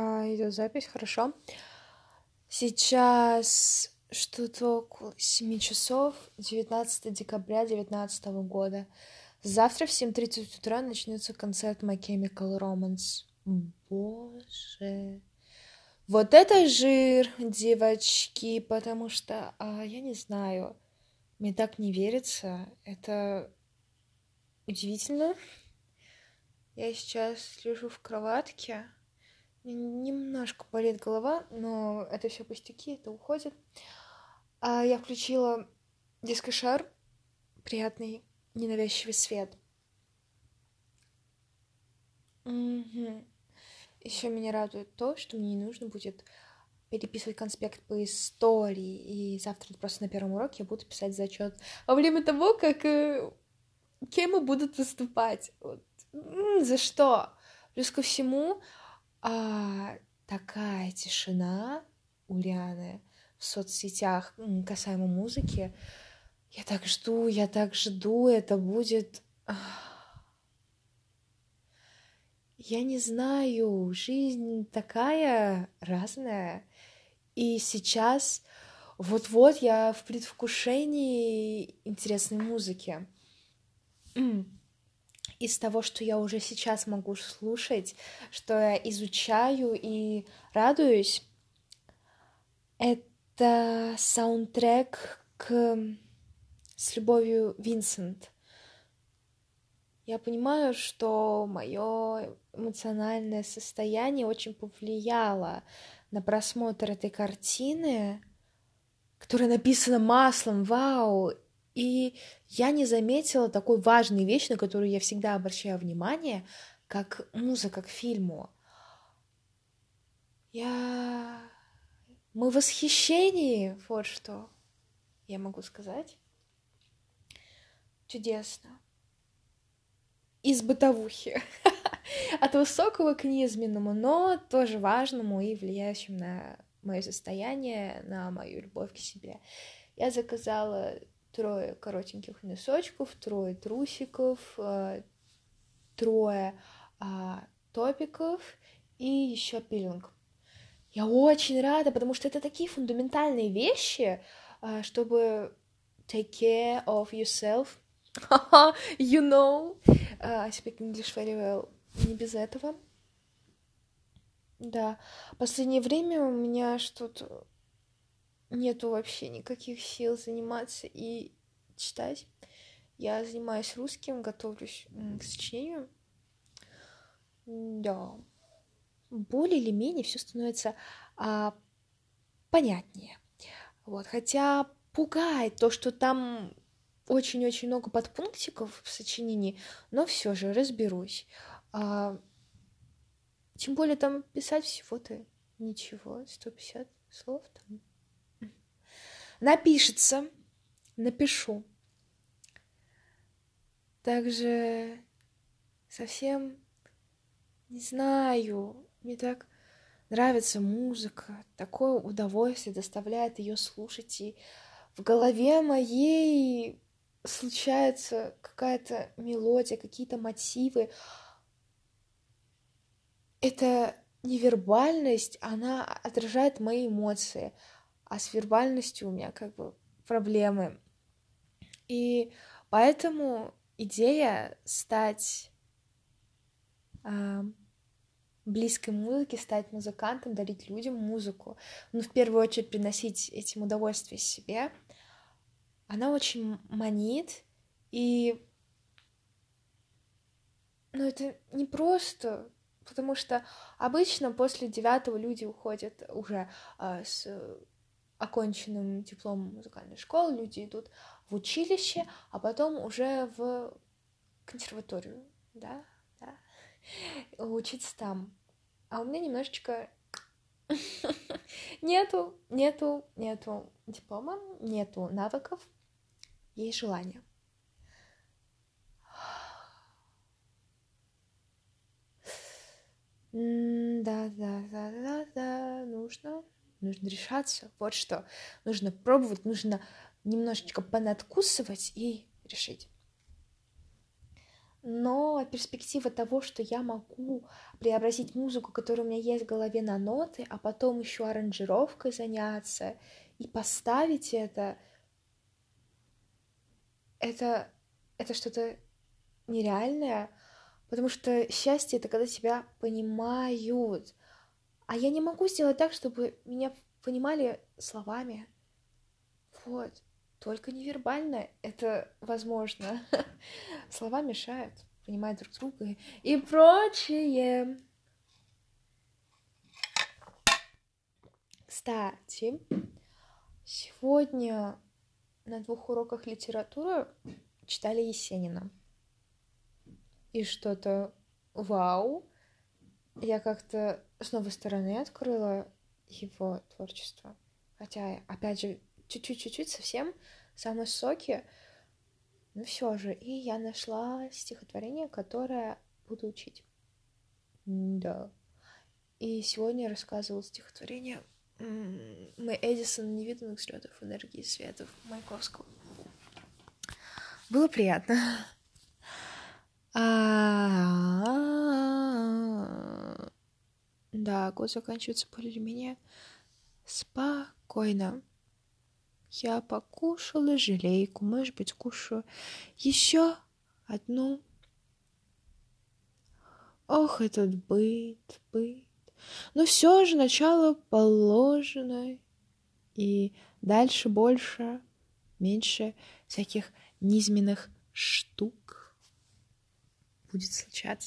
А, идет запись, хорошо. Сейчас что-то около 7 часов, 19 декабря 2019 года. Завтра в 7.30 утра начнется концерт My Chemical Romance. Боже. Вот это жир, девочки, потому что, а, я не знаю, мне так не верится. Это удивительно. Я сейчас лежу в кроватке. Немножко болит голова, но это все пустяки, это уходит. А я включила дискошар, приятный, ненавязчивый свет. Угу. Еще меня радует то, что мне не нужно будет переписывать конспект по истории, и завтра просто на первом уроке я буду писать зачет во время того, как э, кем будут выступать. Вот. За что? Плюс ко всему, а, такая тишина у в соцсетях касаемо музыки. Я так жду, я так жду, это будет... Я не знаю, жизнь такая разная. И сейчас вот-вот я в предвкушении интересной музыки из того, что я уже сейчас могу слушать, что я изучаю и радуюсь, это саундтрек к «С любовью, Винсент». Я понимаю, что мое эмоциональное состояние очень повлияло на просмотр этой картины, которая написана маслом, вау, и я не заметила такой важной вещи, на которую я всегда обращаю внимание, как музыка к фильму. Я... Мы в восхищении, вот что я могу сказать. Чудесно. Из бытовухи. От высокого к низменному, но тоже важному и влияющему на мое состояние, на мою любовь к себе. Я заказала трое коротеньких носочков, трое трусиков, э, трое а, топиков и еще пилинг. Я очень рада, потому что это такие фундаментальные вещи, а, чтобы take care of yourself. you know. Uh, I speak English very well. Не без этого. Да. Последнее время у меня что-то нету вообще никаких сил заниматься и читать. Я занимаюсь русским, готовлюсь к сочинению. Да. Более или менее все становится а, понятнее. Вот. Хотя пугает то, что там очень-очень много подпунктиков в сочинении, но все же разберусь. А, тем более там писать всего-то ничего, 150 слов там напишется, напишу. Также совсем не знаю, мне так нравится музыка, такое удовольствие доставляет ее слушать, и в голове моей случается какая-то мелодия, какие-то мотивы. Эта невербальность, она отражает мои эмоции а с вербальностью у меня как бы проблемы. И поэтому идея стать э, близкой музыке, стать музыкантом, дарить людям музыку, ну, в первую очередь приносить этим удовольствие себе, она очень манит, и ну, это не просто, потому что обычно после девятого люди уходят уже э, с оконченным дипломом музыкальной школы люди идут в училище, а потом уже в консерваторию, да, да, учиться там. А у меня немножечко нету, нету, нету диплома, нету навыков, есть желание. Да, да, да, да, да, нужно нужно решаться, вот что. Нужно пробовать, нужно немножечко понадкусывать и решить. но перспектива того, что я могу преобразить музыку, которая у меня есть в голове на ноты, а потом еще аранжировкой заняться и поставить это, это, это что-то нереальное, потому что счастье — это когда тебя понимают, а я не могу сделать так, чтобы меня понимали словами. Вот. Только невербально это возможно. Слова мешают понимать друг друга и прочее. Кстати, сегодня на двух уроках литературы читали Есенина. И что-то вау. Я как-то с новой стороны открыла его творчество. Хотя, опять же, чуть-чуть-чуть совсем самые соки, но все же. И я нашла стихотворение, которое буду учить. Да. И сегодня я рассказывала стихотворение «Мы Эдисон невиданных взлетов энергии светов» Маяковского. Было приятно. Да, год заканчивается более-менее спокойно. Я покушала желейку, может быть, кушаю еще одну. Ох, этот быт, быт. Но все же начало положено, и дальше больше, меньше всяких низменных штук будет случаться.